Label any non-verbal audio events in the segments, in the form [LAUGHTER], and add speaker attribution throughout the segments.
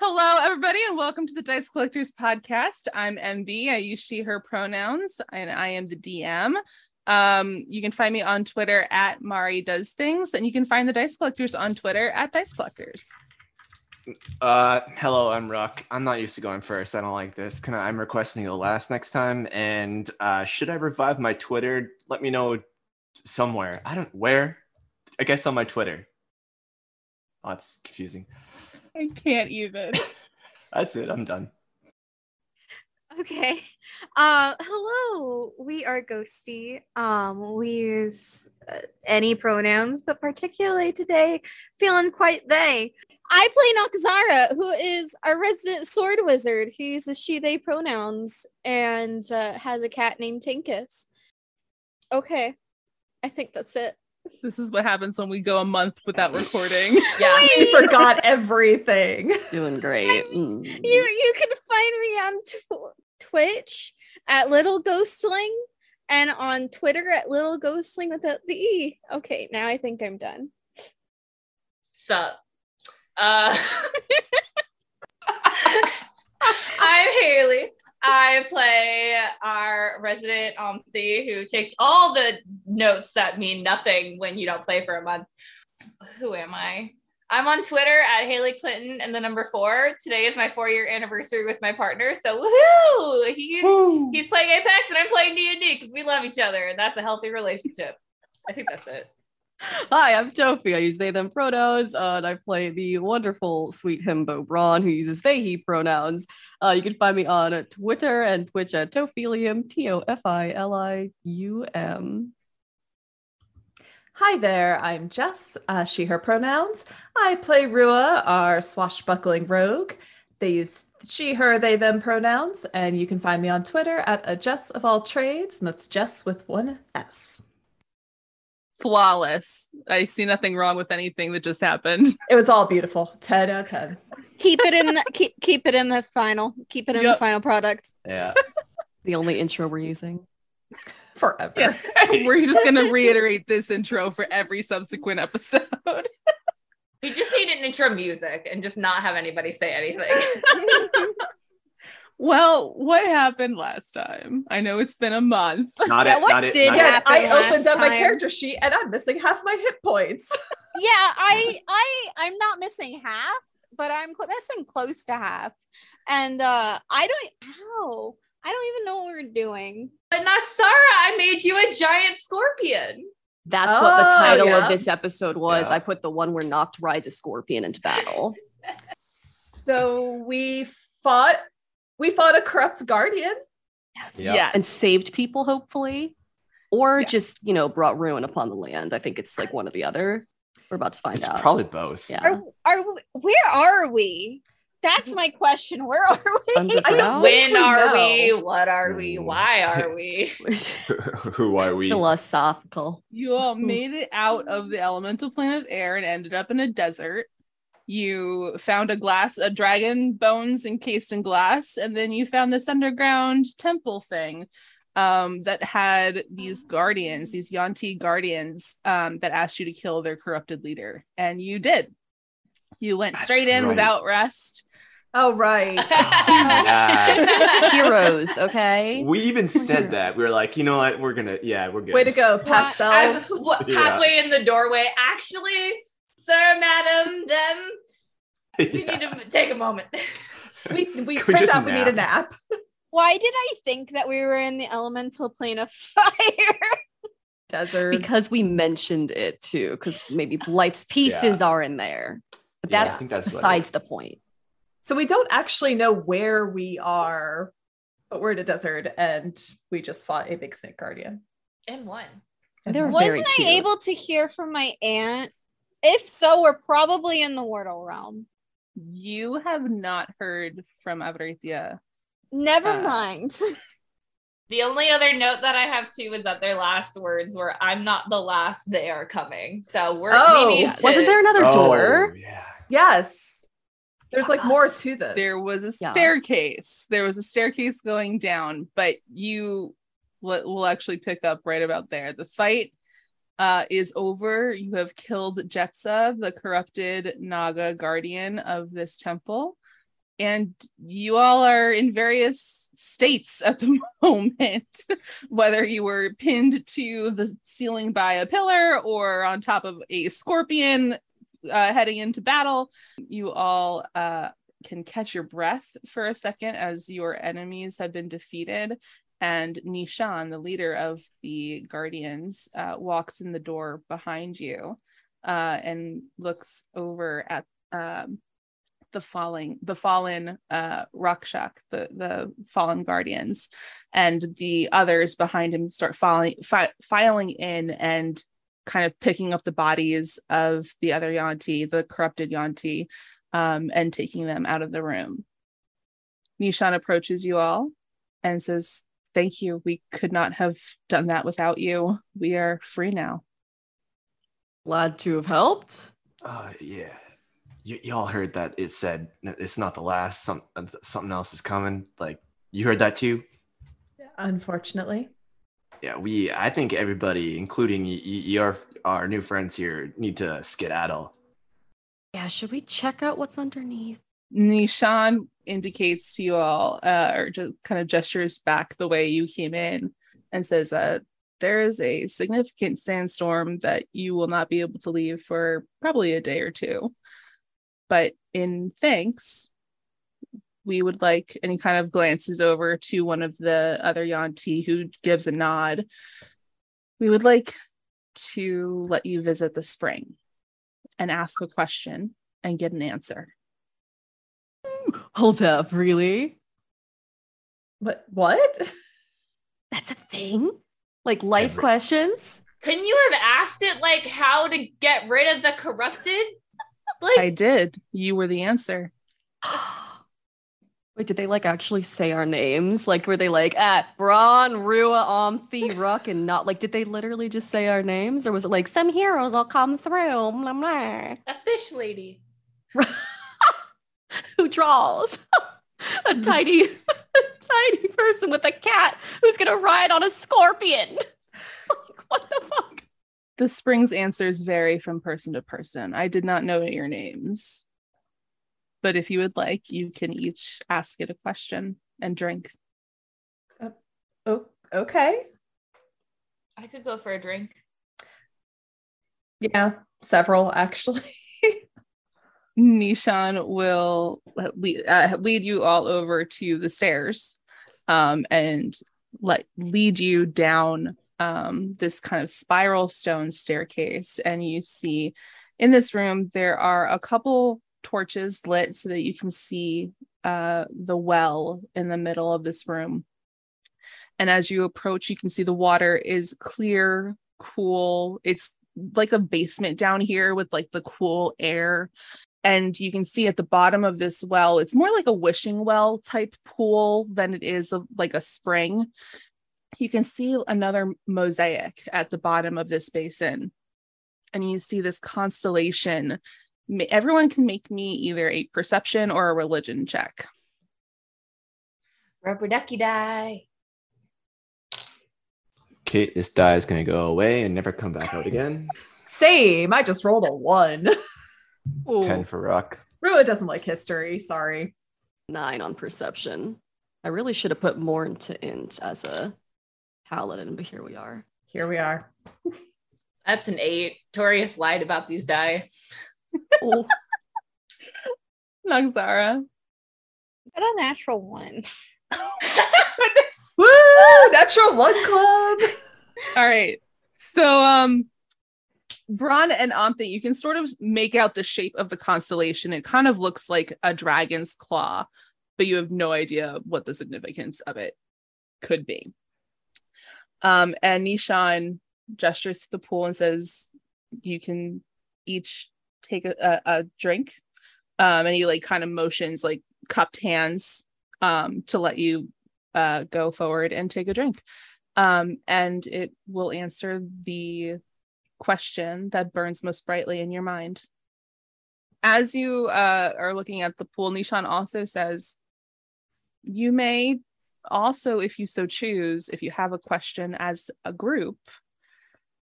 Speaker 1: Hello, everybody, and welcome to the Dice Collectors Podcast. I'm MB. I use she, her pronouns, and I am the DM. Um, you can find me on Twitter at Mari Does Things, and you can find the Dice Collectors on Twitter at Dice Collectors.
Speaker 2: Uh, hello, I'm Ruck. I'm not used to going first. I don't like this. Can I, I'm requesting you last next time. And uh, should I revive my Twitter? Let me know somewhere. I don't where. I guess on my Twitter. Oh, that's confusing. [LAUGHS]
Speaker 1: I can't even. [LAUGHS]
Speaker 2: That's it. I'm done.
Speaker 3: Okay. Uh, hello. We are Ghosty. Um, we use uh, any pronouns, but particularly today, feeling quite they. I play Noxara, who is our resident sword wizard who uses she, they pronouns and uh, has a cat named Tinkus. Okay. I think that's it.
Speaker 1: This is what happens when we go a month without recording. [LAUGHS]
Speaker 4: Yeah,
Speaker 3: Wait.
Speaker 4: she forgot everything.
Speaker 5: Doing great. Mm.
Speaker 3: You you can find me on tw- Twitch at Little Ghostling and on Twitter at Little Ghostling without the E. Okay, now I think I'm done.
Speaker 6: Sup. Uh, [LAUGHS] I'm Haley. I play our resident um, Omthi who takes all the notes that mean nothing when you don't play for a month. Who am I? I'm on Twitter at Haley Clinton and the number four. Today is my four year anniversary with my partner. So woohoo! He's he's playing Apex and I'm playing D&D because we love each other and that's a healthy relationship. I think that's it.
Speaker 5: Hi, I'm Tofi. I use they, them pronouns, uh, and I play the wonderful sweet himbo Braun, who uses they, he pronouns. Uh, you can find me on Twitter and Twitch at Tofilium, T O F I L I U M.
Speaker 4: Hi there, I'm Jess, uh, she, her pronouns. I play Rua, our swashbuckling rogue. They use she, her, they, them pronouns, and you can find me on Twitter at a Jess of all trades, and that's Jess with one S.
Speaker 1: Flawless. I see nothing wrong with anything that just happened. [LAUGHS]
Speaker 4: It was all beautiful. 10 out of 10.
Speaker 3: Keep it in the keep, keep it in the final. Keep it in
Speaker 1: Yep.
Speaker 3: the final product.
Speaker 2: Yeah.
Speaker 5: The only intro we're using.
Speaker 4: Forever.
Speaker 1: Yeah. [LAUGHS] We're just going to reiterate this intro for every subsequent episode. [LAUGHS]
Speaker 6: We just need an intro music and just not have anybody say anything.
Speaker 1: Well, what happened last time? I know it's been a month. [LAUGHS]
Speaker 2: Not
Speaker 3: Yeah,
Speaker 2: it.
Speaker 3: what
Speaker 2: Not it.
Speaker 3: did
Speaker 2: not
Speaker 4: Yeah,
Speaker 2: it.
Speaker 3: happen
Speaker 4: I opened up my character sheet and I'm missing half my hit points. [LAUGHS]
Speaker 3: yeah, I I I'm not missing half, but I'm cl- missing close to half. And uh I don't ow. I don't even know what we're doing.
Speaker 6: but not Sarah, I made you a giant scorpion.
Speaker 5: That's what the
Speaker 4: Oh,
Speaker 5: title
Speaker 4: yeah.
Speaker 5: of this episode was.
Speaker 2: Yeah.
Speaker 5: I put the one where Noct rides a scorpion into battle. [LAUGHS]
Speaker 4: so we fought we fought a corrupt guardian.
Speaker 2: Yeah.
Speaker 1: Yes.
Speaker 5: and saved people, hopefully, or
Speaker 1: Yeah.
Speaker 5: just, you know, brought ruin upon the land. I think it's like one or the other. We're about to find
Speaker 2: It's
Speaker 5: out.
Speaker 2: probably both.
Speaker 5: yeah.
Speaker 3: Are are we, where are we? That's my question. Where are we?
Speaker 6: When are
Speaker 4: know.
Speaker 6: we? What are we?
Speaker 2: Hmm.
Speaker 6: Why are we? [LAUGHS]
Speaker 2: Who are we?
Speaker 5: Philosophical.
Speaker 1: You all hmm. made it out of the elemental plane of air and ended up in a desert. You found a glass, a dragon bones encased in glass, and then you found this underground temple thing um, that had these guardians, these Yuan-ti guardians, um, that asked you to kill their corrupted leader, and you did. You went
Speaker 2: That's
Speaker 1: straight in
Speaker 2: right.
Speaker 1: without rest.
Speaker 4: Oh right. [LAUGHS]
Speaker 2: Yeah.
Speaker 5: Heroes, okay?
Speaker 2: We even said that. We were like, you know what? We're gonna, yeah, we're good.
Speaker 4: Way to go,
Speaker 6: What?
Speaker 4: Pastel.
Speaker 6: As [LAUGHS] what,
Speaker 2: Yeah.
Speaker 6: halfway in the doorway. Actually, sir, madam, them, [LAUGHS] we
Speaker 2: Yeah.
Speaker 6: need to take a moment. [LAUGHS]
Speaker 4: we we
Speaker 2: Could we
Speaker 4: turns
Speaker 2: just
Speaker 4: out we need a nap.
Speaker 3: Why did I think that we were in the elemental plane of [LAUGHS] fire?
Speaker 4: Desert.
Speaker 5: Because we mentioned it too, because maybe Blight's pieces are in there. But
Speaker 2: Yeah, I
Speaker 5: that's,
Speaker 2: think that's
Speaker 5: besides the point.
Speaker 4: So we don't actually know where we are, but we're in a desert and we just fought a big snake guardian.
Speaker 6: And one.
Speaker 4: And
Speaker 5: They're
Speaker 4: then-
Speaker 5: very
Speaker 3: Wasn't I able to hear from my aunt? If so, we're probably in the Wordle realm.
Speaker 1: You have not heard from Avarithia.
Speaker 3: Never
Speaker 1: Uh,
Speaker 3: mind. [LAUGHS]
Speaker 6: The only other note that I have too is that their last words were, "I'm not the last; they are coming." So we're
Speaker 4: Oh,
Speaker 6: we need to,
Speaker 5: Wasn't there another
Speaker 2: Oh,
Speaker 5: door?
Speaker 2: Yeah.
Speaker 4: Yes. There's like more to this.
Speaker 1: there was a
Speaker 5: Yeah.
Speaker 1: staircase there was a staircase going down but you we'll we'll actually pick up right about there the fight uh, is over you have killed Jetza the corrupted naga guardian of this temple and you all are in various states at the [LAUGHS] moment, whether you were pinned to the ceiling by a pillar or on top of a scorpion uh, heading into battle. You all uh, can catch your breath for a second as your enemies have been defeated. And Nishan, the leader of the Guardians, uh, walks in the door behind you uh, and looks over at um, the falling the fallen uh Rakshak, the the fallen guardians, and the others behind him start falling fi- filing in and kind of picking up the bodies of the other Yuan-ti, the corrupted Yuan-ti, um, and taking them out of the room. Nishan approaches you all and says, Thank you. We could not have done that without you. We are free now.
Speaker 5: Glad to have helped.
Speaker 2: Uh, yeah. Y- y'all heard that it said it's not the last. Some something else is coming. Like you heard that too.
Speaker 4: Unfortunately.
Speaker 2: Yeah, we. I think everybody, including y- y- your our new friends here, need to skedaddle.
Speaker 5: Yeah, should we check out what's underneath?
Speaker 1: Nishan indicates to you all, uh, or just kind of gestures back the way you came in and says that there is a significant sandstorm that you will not be able to leave for probably a day or two. But in thanks, we would like any kind of glances over to one of the other Yuan-ti who gives a nod. We would like to let you visit the spring and ask a question and get an answer. [LAUGHS]
Speaker 5: Hold up, really?
Speaker 4: What? What? [LAUGHS]
Speaker 5: That's a thing? Like life
Speaker 2: Every-
Speaker 5: questions?
Speaker 6: Couldn't you have asked it like how to get rid of the corrupted? [LAUGHS] Like
Speaker 1: I did. You were the answer. [GASPS]
Speaker 5: Wait, did they like actually say our names? Like, were they like, ah, Braun, Rua, Omthi, Ruck, and not like, did they literally just say our names? Or was it like, some heroes will come through, blah, blah.
Speaker 6: a fish lady. [LAUGHS]
Speaker 5: Who draws? [LAUGHS] a mm-hmm. tiny, [LAUGHS] a tiny person with a cat who's gonna ride on a scorpion. like, what the fuck?
Speaker 1: The spring's answers vary from person to person. I did not know your names. But if you would like, you can each ask it a question and drink.
Speaker 4: Oh, okay.
Speaker 6: I could go for a drink.
Speaker 4: Yeah, several actually.
Speaker 1: Nishan will lead, uh, lead you all over to the stairs um, and let lead you down um, this kind of spiral stone staircase. And you see in this room, there are a couple torches lit so that you can see uh, the well in the middle of this room. And as you approach, you can see the water is clear, cool. It's like a basement down here with like the cool air and you can see at the bottom of this well it's more like a wishing well type pool than it is a, like a spring you can see another mosaic at the bottom of this basin and you see this constellation everyone can make me either a perception or a religion check
Speaker 6: Rubber ducky die.
Speaker 2: Okay, this die is gonna go away and never come back out again.
Speaker 4: Same. I just rolled a one. [LAUGHS]
Speaker 2: Ten for Ruck.
Speaker 4: Rua doesn't like history. Sorry.
Speaker 5: Nine on perception. I really should have put more into int as a paladin, but here we are.
Speaker 4: Here we are.
Speaker 6: That's an eight. Torius lied about these die.
Speaker 5: Oh, [LAUGHS]
Speaker 1: Nagzara.
Speaker 3: Got a natural one. [LAUGHS]
Speaker 4: Woo! Natural one club.
Speaker 1: all right so um Braun and Omthi, you can sort of make out the shape of the constellation. It kind of looks like a dragon's claw, but you have no idea what the significance of it could be. Um, and Nishan gestures to the pool and says, "You can each take a, a, a drink." Um, and he like kind of motions like cupped hands um, to let you uh, go forward and take a drink. Um, and it will answer the question that burns most brightly in your mind. As you uh, are looking at the pool, Nishan also says, You may also, if you so choose, if you have a question as a group,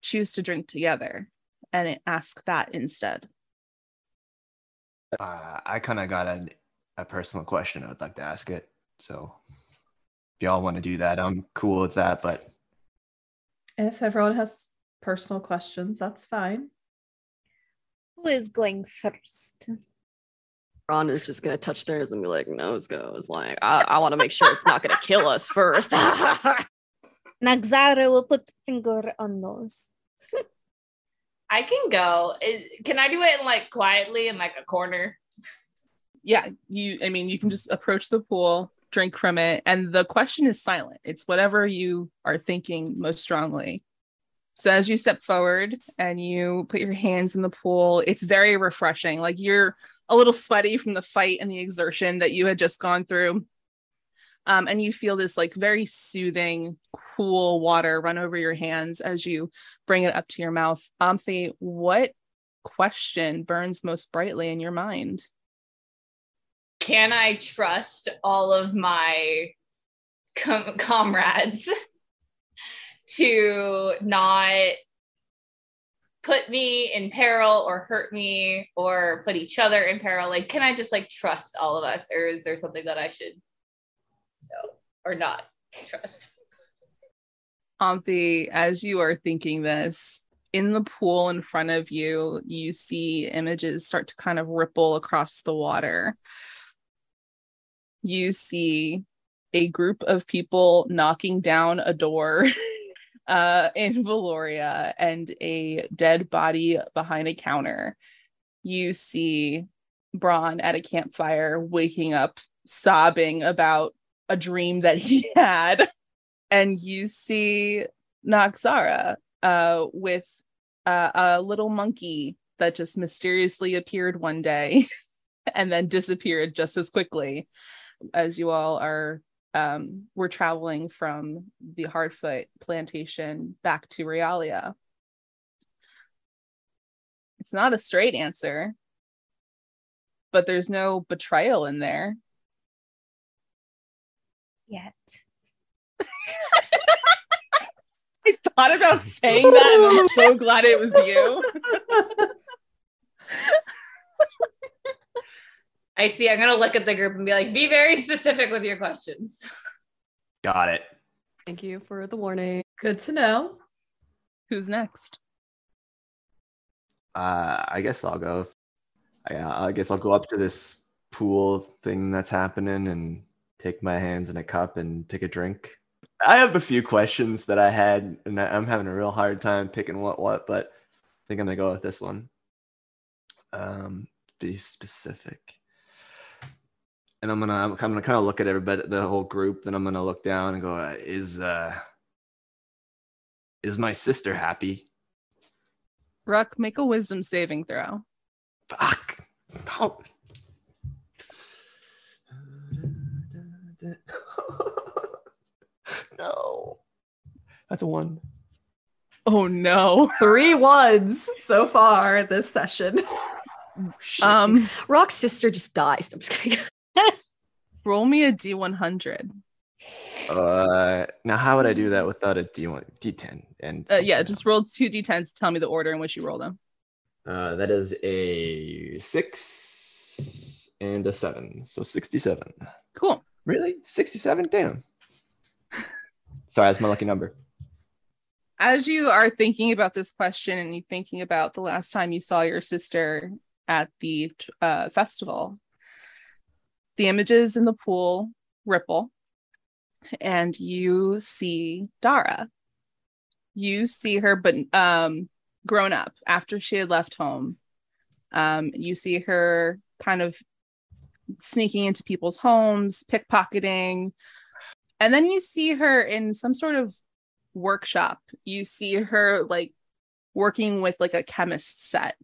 Speaker 1: choose to drink together and ask that instead.
Speaker 2: Uh, I kind of got an a personal question, I would like to ask it. So if y'all want to do that, I'm cool with that. But
Speaker 4: If everyone has personal questions, that's fine.
Speaker 3: Who is going first?
Speaker 5: Ron is just gonna touch theirs and be like, nose goes. Like, I, I want to make sure it's not gonna kill us first. [LAUGHS]
Speaker 3: Nagzara will put finger on nose.
Speaker 6: I can go. Is- Can I do it in like quietly in like a corner?
Speaker 1: yeah you i mean you can just approach the pool drink from it and the question is silent it's whatever you are thinking most strongly so as you step forward and you put your hands in the pool it's very refreshing. Like you're a little sweaty from the fight and the exertion that you had just gone through. Um, and you feel this like very soothing cool water run over your hands as you bring it up to your mouth. Omthi, what question burns most brightly in your mind?
Speaker 6: Can I trust all of my com- comrades [LAUGHS] to not put me in peril or hurt me or put each other in peril? Like, can I just like trust all of us, or is there something that I should know or not trust?
Speaker 1: Omthi, as you are thinking this, in the pool in front of you, you see images start to kind of ripple across the water. You see a group of people knocking down a door [LAUGHS] uh, [LAUGHS] in Valoria and a dead body behind a counter. You see Braun at a campfire waking up sobbing about a dream that he [LAUGHS] had and you see Noxara uh, with uh, a little monkey that just mysteriously appeared one day [LAUGHS] and then disappeared just as quickly as you all are um, we're traveling from the Hardfoot plantation back to Realia. It's not a straight answer, but there's no betrayal in there.
Speaker 3: Yet. [LAUGHS]
Speaker 1: I thought about saying that, and I'm so glad it was you. [LAUGHS]
Speaker 6: I see. I'm gonna look at the group and be like, be very specific with your questions.
Speaker 2: got it.
Speaker 5: Thank you for the warning.
Speaker 4: Good to know.
Speaker 1: Who's next?
Speaker 2: Uh, I guess I'll go. I, I guess I'll go up to this pool thing that's happening and take my hands in a cup and take a drink. I have a few questions that I had, and I- I'm having a real hard time picking what what, but I think I'm gonna go with this one. Um, be specific. And I'm gonna I'm gonna kind of look at everybody, the whole group, then I'm gonna look down and go, uh, is uh, is my sister happy?
Speaker 1: Ruck, make a wisdom saving throw.
Speaker 2: Fuck. Oh. [LAUGHS] no. That's a one.
Speaker 1: Oh no.
Speaker 4: Three ones so far this session. [LAUGHS]
Speaker 2: Shit.
Speaker 1: Um,
Speaker 5: Rock's sister just dies. I'm just kidding.
Speaker 1: Roll me a D100.
Speaker 2: uh, now how would I do that without a D1, D10? And
Speaker 1: Uh, yeah, just roll two D10s. Tell me the order in which you roll them.
Speaker 2: Uh, that is a six and a seven, so sixty-seven.
Speaker 1: Cool.
Speaker 2: Really, sixty-seven? Damn. Sorry, that's my lucky number.
Speaker 1: As you are thinking about this question and you thinking about the last time you saw your sister at the uh, festival, the images in the pool ripple, and you see Dara. You see her, but um, grown up after she had left home. Um, you see her kind of sneaking into people's homes, pickpocketing, and then you see her in some sort of workshop. You see her like working with like a chemist set,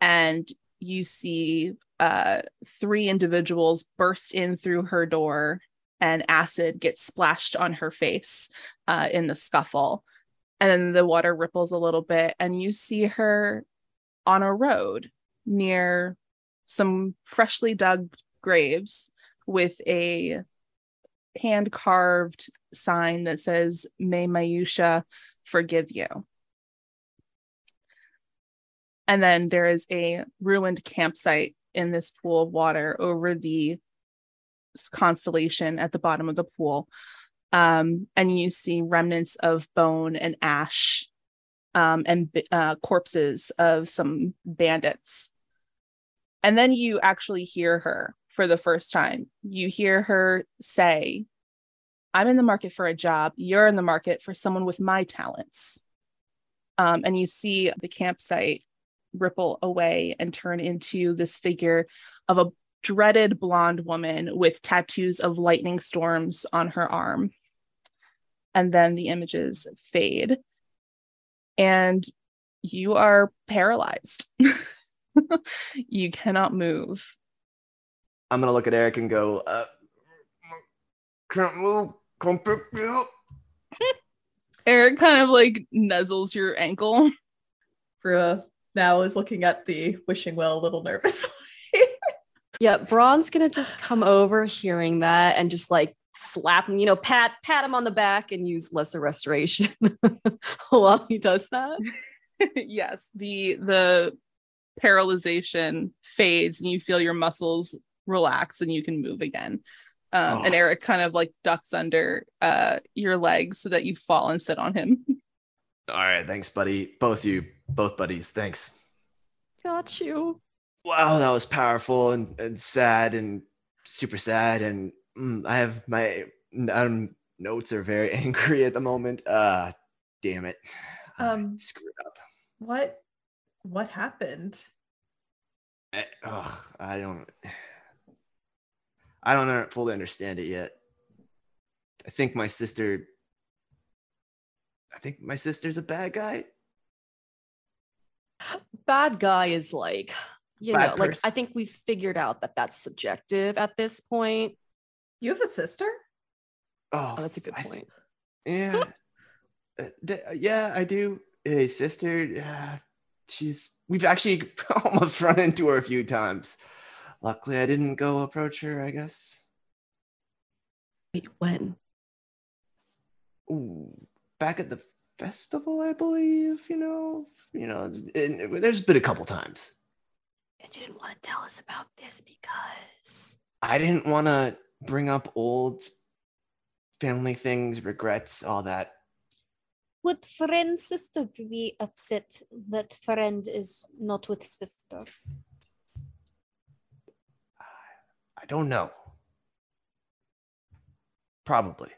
Speaker 1: and you see uh, three individuals burst in through her door, and acid gets splashed on her face uh, in the scuffle. And then the water ripples a little bit, and you see her on a road near some freshly dug graves with a hand carved sign that says, May Mayusha forgive you. And then there is a ruined campsite in this pool of water over the constellation at the bottom of the pool. Um, and you see remnants of bone and ash um, and uh, corpses of some bandits. And then you actually hear her for the first time. You hear her say, I'm in the market for a job. You're in the market for someone with my talents. Um, and you see the campsite ripple away and turn into this figure of a dreaded blonde woman with tattoos of lightning storms on her arm. And then the images fade. And you are paralyzed. [LAUGHS] you cannot move.
Speaker 2: I'm gonna look at Eric and go, uh, can't move, come pick me up. [LAUGHS]
Speaker 1: Eric kind of like nuzzles your ankle. [LAUGHS]
Speaker 4: Rua now is looking at the wishing well a little nervously. [LAUGHS]
Speaker 5: Yeah, Braun's gonna just come over hearing that and just like slap him, you know, pat pat him on the back and use lesser restoration [LAUGHS] while he does that. [LAUGHS]
Speaker 1: yes, the the paralyzation fades and you feel your muscles relax and you can move again. Um, And
Speaker 2: Oh.
Speaker 1: Eric kind of like ducks under uh, your legs so that you fall and sit on him.
Speaker 2: All right, thanks, buddy. Both you, both buddies, thanks.
Speaker 5: Got you.
Speaker 2: Wow, that was powerful and, and sad and super sad. And mm, I have my um, notes are very [LAUGHS] angry at the moment. Uh, damn it. I
Speaker 4: Um,
Speaker 2: screwed up.
Speaker 4: what what happened?
Speaker 2: I, ugh, I don't. I don't fully understand it yet. I think my sister. I think my sister's a bad guy.
Speaker 5: Bad guy is like, you
Speaker 2: Bad
Speaker 5: know, like. I think we've figured out that that's subjective at this point.
Speaker 4: You have a sister?
Speaker 2: Oh,
Speaker 5: Oh, that's a good
Speaker 2: I
Speaker 5: point.
Speaker 2: Yeah. [LAUGHS] Uh, d- uh, yeah, I do. A sister. Uh, she's. We've actually [LAUGHS] almost run into her a few times. Luckily, I didn't go approach her. I guess.
Speaker 5: Wait, when?
Speaker 2: Ooh, back at the festival, I believe. You know. You know. And there's been a couple times.
Speaker 5: And you didn't want to tell us about this because
Speaker 2: I didn't want to bring up old family things, regrets, all that.
Speaker 3: Would friend sister be upset that friend is not with sister?
Speaker 2: I don't know. Probably.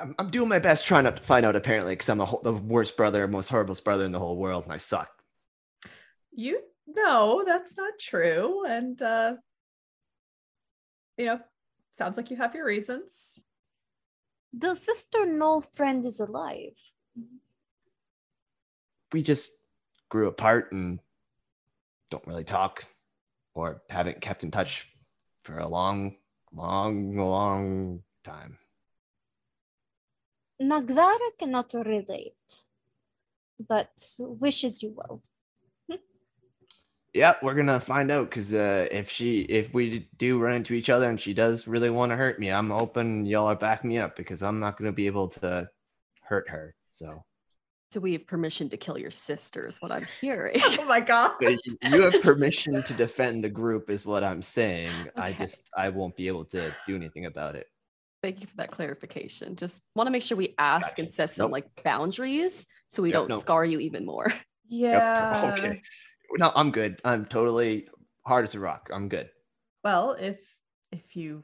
Speaker 2: I'm, I'm doing my best trying not to find out, apparently, because I'm a, ho- the worst brother, most horrible brother in the whole world, and I suck.
Speaker 4: You no, that's not true. And uh you know, sounds like you have your reasons.
Speaker 3: Does sister know friend is alive?
Speaker 2: We just grew apart and don't really talk or haven't kept in touch for a long, long, long time.
Speaker 3: Nagzara cannot relate, but wishes you well.
Speaker 2: Yep, we're gonna find out because uh, if she, if we do run into each other and she does really want to hurt me, I'm hoping y'all are backing me up because I'm not gonna be able to hurt her. So
Speaker 5: so we have permission to kill your sister is what I'm hearing. [LAUGHS]
Speaker 4: Oh my god.
Speaker 2: You have permission to defend the group, is what I'm saying. I just, I won't be able to do anything about it.
Speaker 5: Thank you for that clarification. Just want to make sure we ask and set some
Speaker 2: Nope.
Speaker 5: like boundaries so we
Speaker 2: Yep,
Speaker 5: don't
Speaker 2: nope.
Speaker 5: scar you even more. [LAUGHS]
Speaker 2: Yep,
Speaker 4: Yeah.
Speaker 2: Okay. No, I'm good. I'm totally hard as a rock. I'm good.
Speaker 4: Well, if if you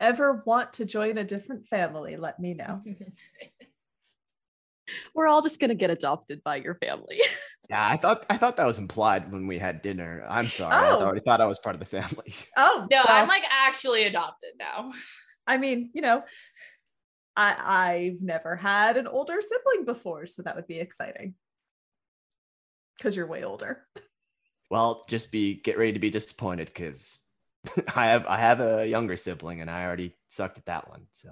Speaker 4: ever want to join a different family, let me know. [LAUGHS]
Speaker 5: We're all just gonna get adopted by your family. [LAUGHS]
Speaker 2: Yeah, I thought, I thought that was implied when we had dinner. I'm sorry. I
Speaker 4: Oh.
Speaker 2: already thought I was part of the family.
Speaker 4: Oh
Speaker 6: No,
Speaker 4: well,
Speaker 6: I'm like actually adopted now.
Speaker 4: I mean, you know, I I've never had an older sibling before, so that would be exciting. Because you're way older. [LAUGHS]
Speaker 2: Well, just be get ready to be disappointed because [LAUGHS] I have I have a younger sibling and I already sucked at that one. So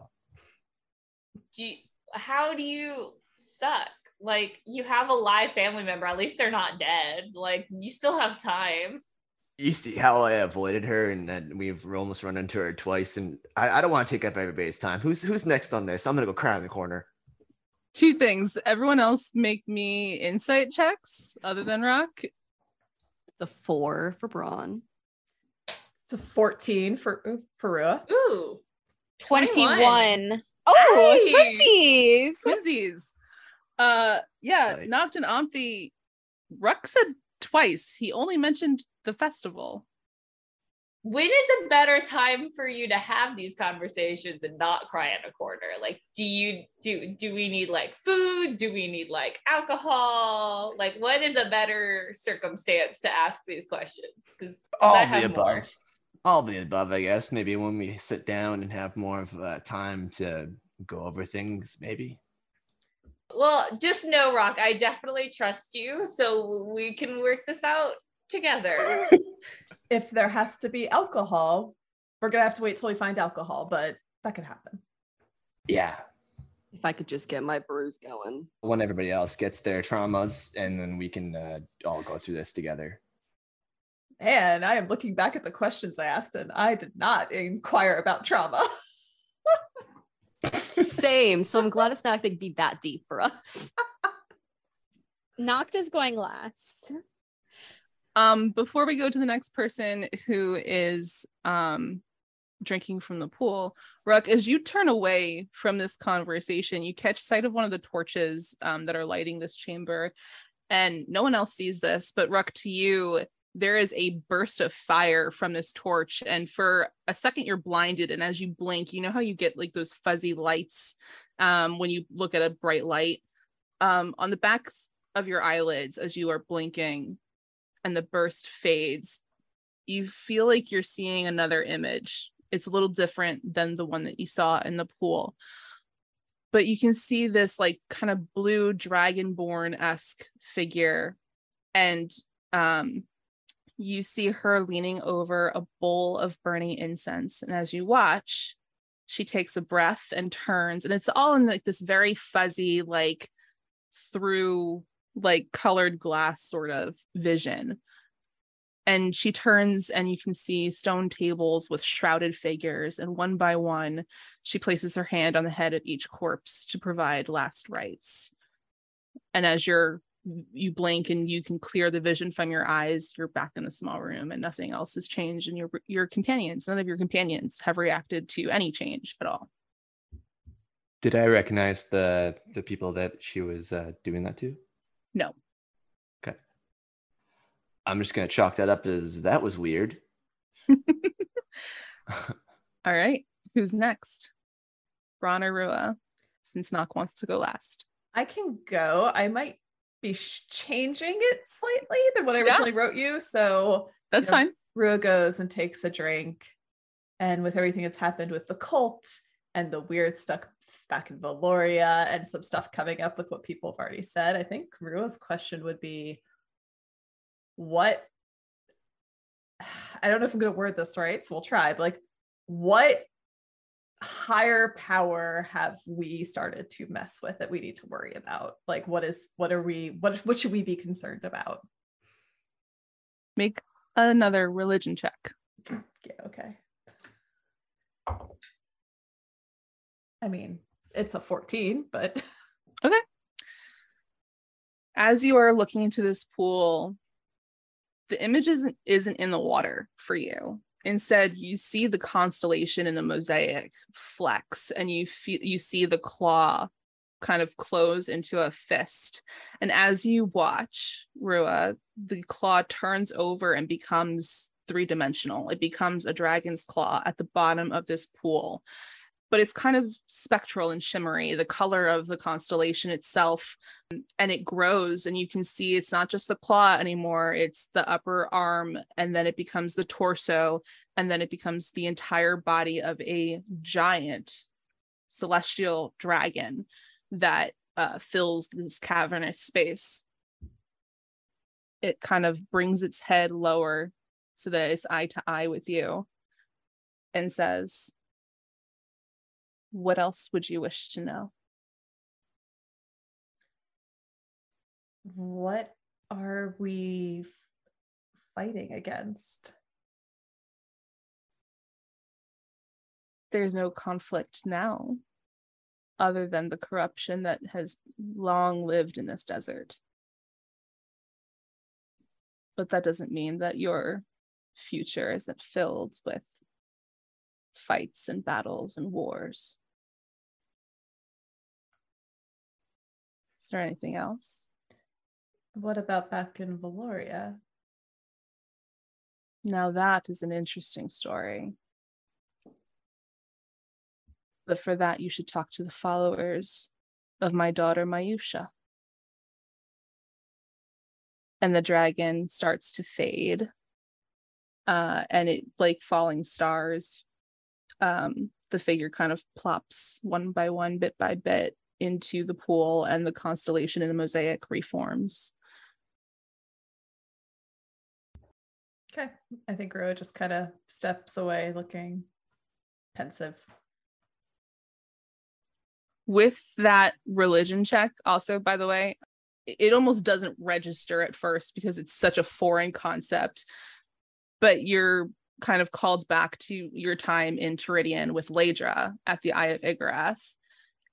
Speaker 6: Do you, how do you suck? Like you have a live family member. At least they're not dead. Like you still have time.
Speaker 2: You see how I avoided her and then we've almost run into her twice and I, I don't want to take up everybody's time. Who's who's next on this? I'm gonna go cry in the corner.
Speaker 1: Two things. Everyone else make me insight checks other than Rock.
Speaker 5: The four for Braun.
Speaker 4: It's a 14 for for Rua.
Speaker 6: Ooh.
Speaker 3: 21.
Speaker 6: 21.
Speaker 3: Oh,
Speaker 6: Nice.
Speaker 3: twinsies.
Speaker 1: Twinsies. Uh yeah,
Speaker 2: Like-
Speaker 1: Noct and Omthi. Ruck said twice. He only mentioned the festival.
Speaker 6: When is a better time for you to have these conversations and not cry in a corner? Like, do you do do we need like food? Do we need like alcohol? Like, what is a better circumstance to ask these questions? Because
Speaker 2: All
Speaker 6: I
Speaker 2: the
Speaker 6: have more.
Speaker 2: above. All the above, I guess. Maybe when we sit down and have more of uh, time to go over things, maybe.
Speaker 6: Well, just know, Rock, I definitely trust you, so we can work this out together. [LAUGHS]
Speaker 4: If there has to be alcohol, we're gonna have to wait till we find alcohol, but that could happen.
Speaker 2: Yeah.
Speaker 5: If I could just get my brews going.
Speaker 2: When everybody else gets their traumas, and then we can uh, all go through this together.
Speaker 4: And I am looking back at the questions I asked, and I did not inquire about trauma. [LAUGHS]
Speaker 5: Same. So I'm glad it's not going to be that deep for us. [LAUGHS]
Speaker 3: Noct is going last.
Speaker 1: Um, before we go to the next person who is um drinking from the pool, Ruck, as you turn away from this conversation, you catch sight of one of the torches um, that are lighting this chamber, and no one else sees this, but Ruck, to you, there is a burst of fire from this torch, and for a second you're blinded, and as you blink, you know how you get like those fuzzy lights um, when you look at a bright light um, on the backs of your eyelids as you are blinking and the burst fades, you feel like you're seeing another image. It's a little different than the one that you saw in the pool. But you can see this like kind of blue dragonborn esque figure. And um, you see her leaning over a bowl of burning incense. And as you watch, she takes a breath and turns, and it's all in like this very fuzzy, like through like colored glass sort of vision. And she turns, and you can see stone tables with shrouded figures. And one by one, she places her hand on the head of each corpse to provide last rites. And as you're you blink and you can clear the vision from your eyes, you're back in the small room, and nothing else has changed. And your your companions, none of your companions have reacted to any change at all.
Speaker 2: Did I recognize the the people that she was uh, doing that to?
Speaker 1: No.
Speaker 2: Okay. I'm just gonna chalk that up as that was weird. [LAUGHS] [LAUGHS]
Speaker 1: All right. Who's next? Ron or Rua? Since Nock wants to go last.
Speaker 4: I can go. I might be changing it slightly than what I
Speaker 1: Yeah.
Speaker 4: originally wrote you. So
Speaker 1: That's
Speaker 4: Yeah.
Speaker 1: fine.
Speaker 4: Rua goes and takes a drink. And with everything that's happened with the cult and the weird stuff back in Valoria and some stuff coming up with what people have already said, I think Rua's question would be what [SIGHS] I don't know if I'm going to word this right, so we'll try. But like, what higher power have we started to mess with that we need to worry about? Like, what is what are we what what should we be concerned about?
Speaker 1: Make another religion check.
Speaker 4: Yeah, okay. I mean, it's a 14, but [LAUGHS] okay.
Speaker 1: As you are looking into this pool, the image isn't, isn't in the water for you. Instead, you see the constellation in the mosaic flex, and you feel you see the claw kind of close into a fist. And as you watch Rua, the claw turns over and becomes three dimensional. It becomes a dragon's claw at the bottom of this pool. But it's kind of spectral and shimmery, the color of the constellation itself. And it grows, and you can see it's not just the claw anymore, it's the upper arm, and then it becomes the torso, and then it becomes the entire body of a giant celestial dragon that uh, fills this cavernous space. It kind of brings its head lower so that it's eye to eye with you and says, What else would you wish to know?
Speaker 4: what are we fighting against?
Speaker 1: There's no conflict now other than the corruption that has long lived in this desert. but that doesn't mean that your future isn't filled with fights and battles and wars. There anything else?
Speaker 4: What about back in Valoria?
Speaker 1: Now that is an interesting story. But for that, you should talk to the followers of my daughter Mayusha. And the dragon starts to fade. Uh, and it like falling stars. Um, the figure kind of plops one by one, bit by bit, into the pool, and the constellation in the mosaic reforms.
Speaker 4: Okay. I think Ro just kind of steps away looking pensive.
Speaker 1: with that religion check also by the way it almost doesn't register at first because it's such a foreign concept but you're kind of called back to your time in Teridian with Ladra at the Eye of Igarath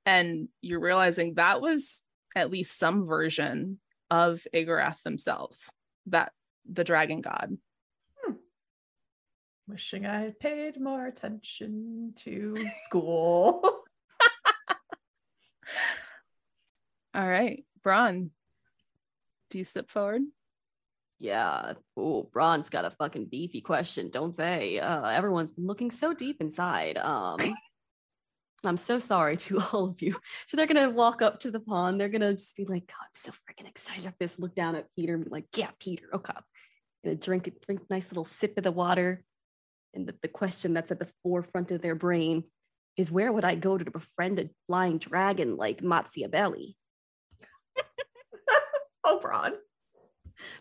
Speaker 1: and you're realizing that was at least some version of Igarath himself that the dragon god
Speaker 4: Wishing I had paid more attention to school. [LAUGHS]
Speaker 1: all right Braun do you step forward
Speaker 5: Yeah. Oh, Braun's got a fucking beefy question, don't they? Uh, everyone's been looking so deep inside. Um, I'm so sorry to [LAUGHS] all of you. So they're gonna walk up to the pond. They're gonna just be like, God, I'm so freaking excited of this. Look down at Peter and be like, Yeah, Peter, oh, okay. Gonna drink a drink nice little sip of the water. And the, the question that's at the forefront of their brain is where would I go to befriend a flying dragon like Matsiabelli? [LAUGHS]
Speaker 4: oh, Braun.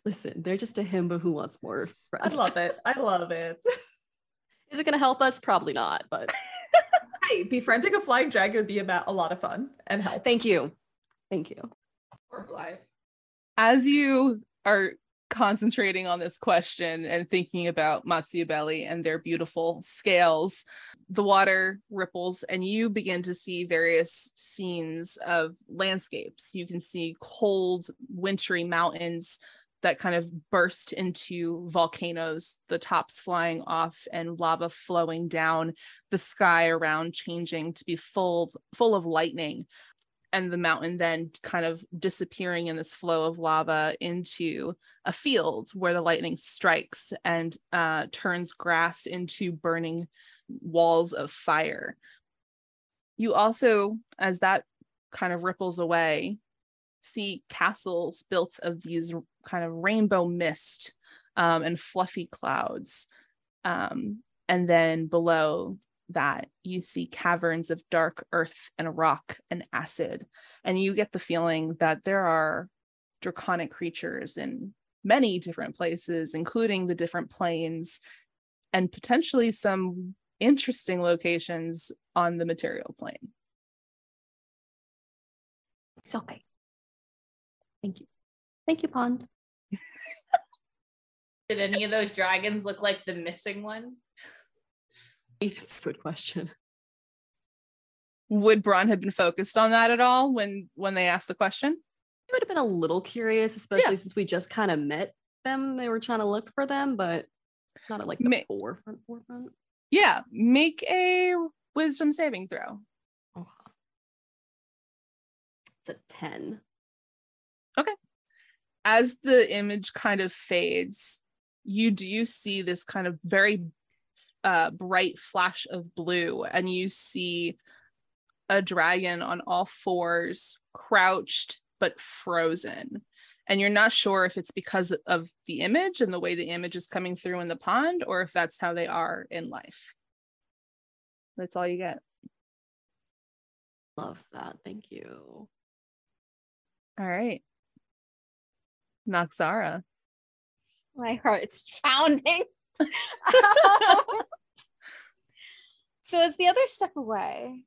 Speaker 5: Listen, they're just a himbo who wants more
Speaker 4: I love it. I love it. [LAUGHS]
Speaker 5: Is it gonna help us? Probably not, but
Speaker 4: hey, befriending a flying dragon would be about a lot of fun and help.
Speaker 5: thank you. Thank you.
Speaker 6: Or Blythe.
Speaker 1: as you are concentrating on this question and thinking about Matsiabelli and their beautiful scales, the water ripples and you begin to see various scenes of landscapes. You can see cold, wintry mountains that kind of burst into volcanoes, the tops flying off and lava flowing down, the sky around changing to be full full of lightning and the mountain then kind of disappearing in this flow of lava into a field where the lightning strikes and uh, turns grass into burning walls of fire. You also, as that kind of ripples away, see castles built of these kind of rainbow mist um, and fluffy clouds. Um, and then below that you see caverns of dark earth and rock and acid and you get the feeling that there are draconic creatures in many different places including the different planes and potentially some interesting locations on the material plane
Speaker 5: It's okay. Thank you. Thank you, Pond. [LAUGHS]
Speaker 6: Did any of those dragons look like the missing one?
Speaker 5: That's a good question.
Speaker 1: would Braun have been focused on that at all when when they asked the question
Speaker 5: I would have been a little curious, especially
Speaker 1: Yeah.
Speaker 5: since we just kind of met them. They were trying to look for them, but not at like the
Speaker 1: Ma-
Speaker 5: forefront. Forefront.
Speaker 1: yeah make a wisdom saving throw oh,
Speaker 5: Okay. It's a ten.
Speaker 1: As the image kind of fades, you do see this kind of very uh, bright flash of blue, and you see a dragon on all fours, crouched but frozen. And you're not sure if it's because of the image and the way the image is coming through in the pond, or if that's how they are in life. That's all you get.
Speaker 5: Love that. Thank you.
Speaker 1: All right. Noxara.
Speaker 3: My heart's pounding. [LAUGHS] so as the others step away,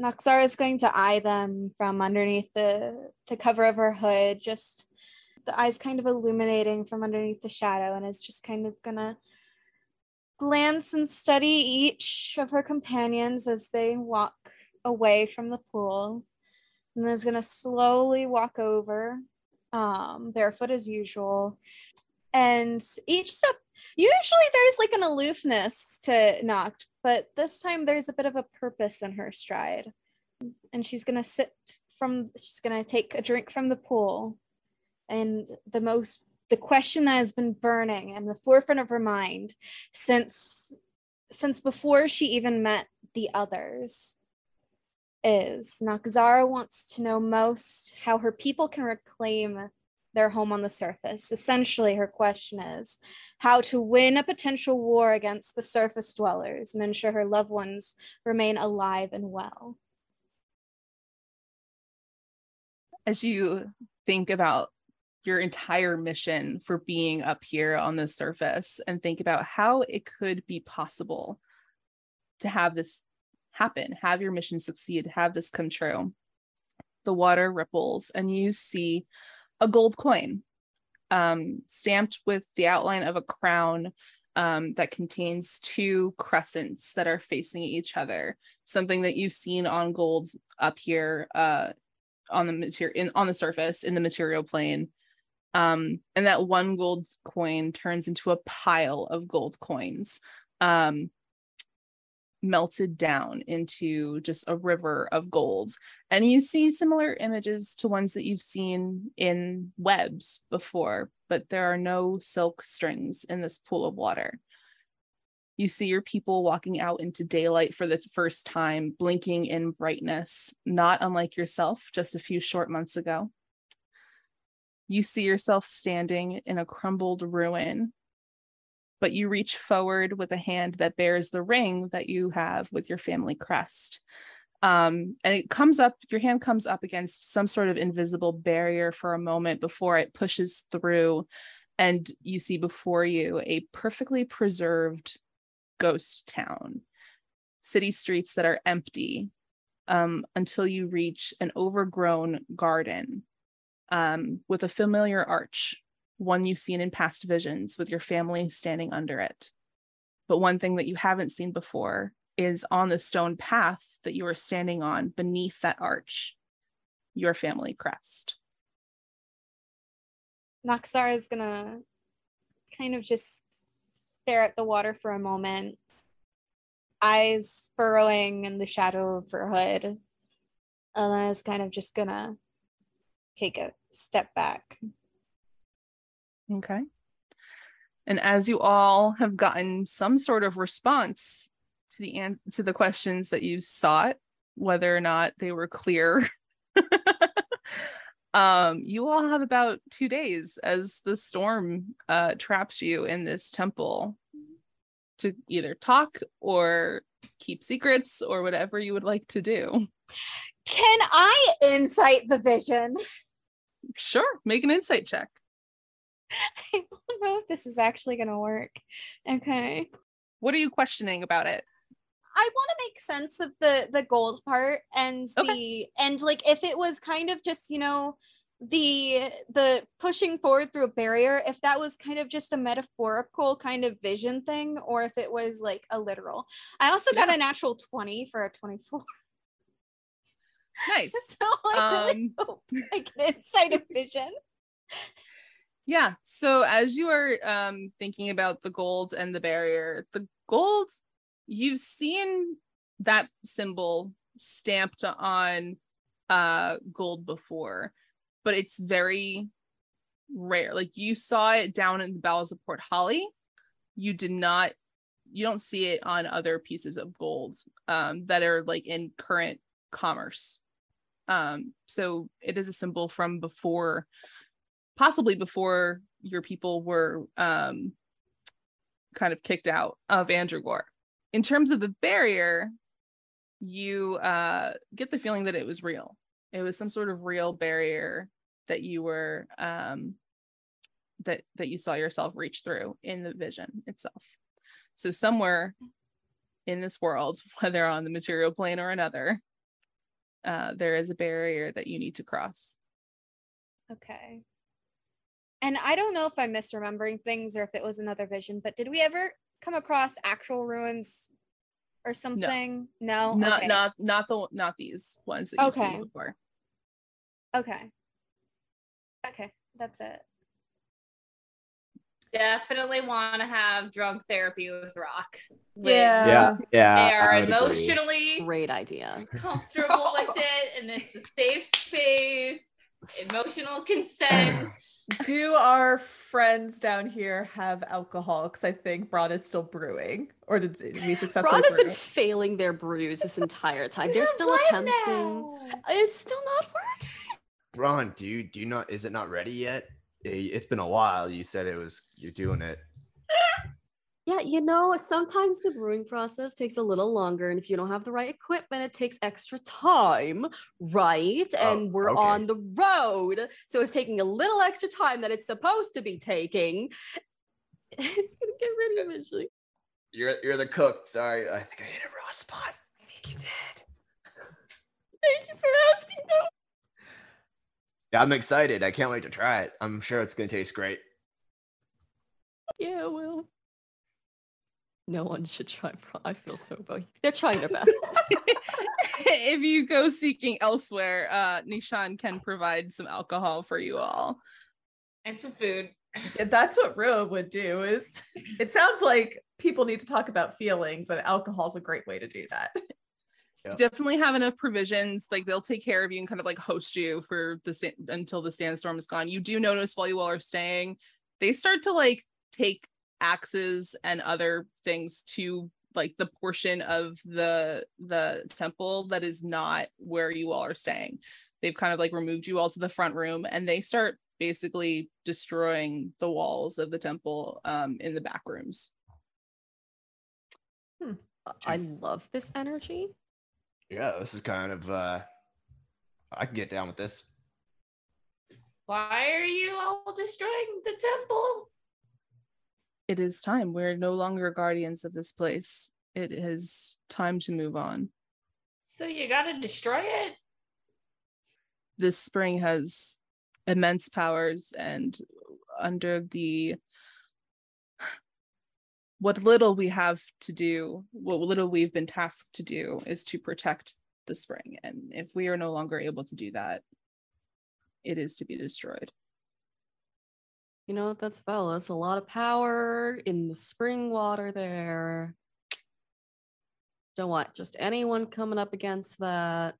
Speaker 3: Noxara is going to eye them from underneath the, the cover of her hood, just the eyes kind of illuminating from underneath the shadow, and is just kind of gonna glance and study each of her companions as they walk away from the pool. And then is gonna slowly walk over, um, barefoot as usual, And each step, usually there's like an aloofness to Noct, but this time there's a bit of a purpose in her stride. And she's gonna sit from, she's gonna take a drink from the pool. And the most, the question that has been burning in the forefront of her mind since since before she even met the others is Nakzara wants to know most how her people can reclaim their home on the surface. Essentially, her question is how to win a potential war against the surface dwellers and ensure her loved ones remain alive and well.
Speaker 1: As you think about your entire mission for being up here on the surface and think about how it could be possible to have this happen, have your mission succeed, have this come true. The water ripples and you see a gold coin um, stamped with the outline of a crown um, that contains two crescents that are facing each other. Something that you've seen on gold up here uh, on the material on the surface in the material plane um, and that one gold coin turns into a pile of gold coins um, melted down into just a river of gold. And you see similar images to ones that you've seen in webs before but there are no silk strings in this pool of water. You see your people walking out into daylight for the first time blinking in brightness not unlike yourself just a few short months ago. You see yourself standing in a crumbled ruin, but you reach forward with a hand that bears the ring that you have with your family crest. Um, and it comes up, your hand comes up against some sort of invisible barrier for a moment before it pushes through. And you see before you a perfectly preserved ghost town, city streets that are empty um, until you reach an overgrown garden um, with a familiar arch, one you've seen in past visions with your family standing under it. But one thing that you haven't seen before is on the stone path that you are standing on beneath that arch, your family crest.
Speaker 3: Naxar is gonna kind of just stare at the water for a moment, eyes furrowing in the shadow of her hood. And then is kind of just gonna take a step back.
Speaker 1: Okay. And as you all have gotten some sort of response to the an- to the questions that you sought, whether or not they were clear, [LAUGHS] um, you all have about two days as the storm uh, traps you in this temple to either talk or keep secrets or whatever you would like to do.
Speaker 3: Can I insight the vision?
Speaker 1: Sure, make an insight check. [LAUGHS]
Speaker 3: I don't know if this is actually going to work. Okay.
Speaker 1: What are you questioning about it?
Speaker 3: I want to make sense of the the gold part and
Speaker 1: Okay.
Speaker 3: the and like if it was kind of just, you know, the the pushing forward through a barrier if that was kind of just a metaphorical kind of vision thing or if it was like a literal. I also got a natural 20 for a 24. [LAUGHS]
Speaker 1: Nice.
Speaker 3: so I really
Speaker 1: Um,
Speaker 3: hope I can insight a [LAUGHS] vision.
Speaker 1: Yeah. So as you are um, thinking about the gold and the barrier, the gold, you've seen that symbol stamped on uh, gold before, but it's very rare. Like you saw it down in the bowels of Port Holly. You did not, you don't see it on other pieces of gold um, that are like in current commerce. Um, so it is a symbol from before possibly before your people were um, kind of kicked out of Andragore. In terms of the barrier, you uh, get the feeling that it was real. It was some sort of real barrier that you were um, that that you saw yourself reach through in the vision itself. So somewhere in this world, [LAUGHS] whether on the material plane or another, uh, there is a barrier that you need to cross.
Speaker 3: Okay. And I don't know if I'm misremembering things or if it was another vision, but did we ever come across actual ruins or something? No.
Speaker 1: not
Speaker 3: Oh, okay.
Speaker 1: not not the not these ones that you've
Speaker 3: Okay.
Speaker 1: seen before.
Speaker 3: Okay. Okay, that's it.
Speaker 6: Definitely want to have drunk therapy with Rawk.
Speaker 4: Yeah.
Speaker 2: yeah, yeah.
Speaker 6: They are
Speaker 2: I would agree.
Speaker 6: emotionally
Speaker 5: Great idea.
Speaker 6: comfortable with it, and it's a safe space. Emotional consent.
Speaker 4: Do our friends down here have alcohol? Because I think Braun is still brewing. Or did we successfully
Speaker 5: Braun has been
Speaker 4: brew?
Speaker 5: failing their brews this entire time. They're still attempting.
Speaker 6: now.
Speaker 5: It's still not working.
Speaker 2: Ron, do you do you not? Is it not ready yet? It's been a while. You said it was. You're doing it. [LAUGHS]
Speaker 5: Yeah, you know, sometimes the brewing process takes a little longer, and if you don't have the right equipment, it takes extra time, right?
Speaker 2: Oh,
Speaker 5: and we're
Speaker 2: okay.
Speaker 5: on the road, so it's taking a little extra time that it's supposed to be taking. [LAUGHS] It's gonna get ready eventually.
Speaker 2: You're you're the cook. Sorry, I think I hit a raw spot.
Speaker 4: I think you did. [LAUGHS]
Speaker 5: Thank you for asking. No.
Speaker 2: Yeah, I'm excited. I can't wait to try it. I'm sure it's gonna taste great.
Speaker 5: Yeah, well. No one should try. Bra- I feel so bad. They're trying their best. [LAUGHS] [LAUGHS]
Speaker 1: if you go seeking elsewhere, uh, Nishan can provide some alcohol for you all.
Speaker 6: And some food.
Speaker 4: Yeah, That's what Rua would do. Is it sounds like people need to talk about feelings, and alcohol is a great way to do that.
Speaker 2: Yeah.
Speaker 1: Definitely have enough provisions. Like they'll take care of you and kind of like host you for the sta- until the sandstorm is gone. You do notice while you all are staying, they start to like take axes and other things to like the portion of the the temple that is not where you all are staying. They've kind of like removed you all to the front room and they start basically destroying the walls of the temple um in the back rooms.
Speaker 5: I love this energy.
Speaker 2: Yeah, this is kind of. uh I can get down with this.
Speaker 6: Why are you all destroying the temple?
Speaker 1: It is time. We're no longer guardians of this place. It is time to move on.
Speaker 6: So you gotta destroy it?
Speaker 1: This spring has immense powers, and under the what little we have to do, what little we've been tasked to do, is to protect the spring. And if we are no longer able to do that, it is to be destroyed.
Speaker 5: You know, what that's well, that's a lot of power in the spring water there. Don't want just anyone coming up against that.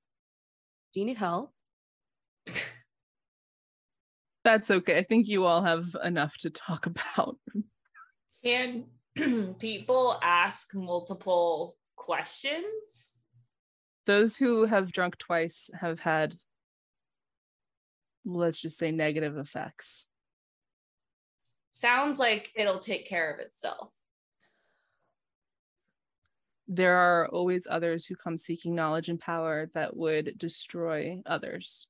Speaker 5: Do you need help?
Speaker 1: That's okay. I think you all have enough to talk [LAUGHS] about.
Speaker 6: Can [CLEARS THROAT] people ask multiple questions?
Speaker 1: those who have drunk twice have had let's just say negative effects
Speaker 6: Sounds like it'll take care of itself.
Speaker 1: there are always others who come seeking knowledge and power that would destroy others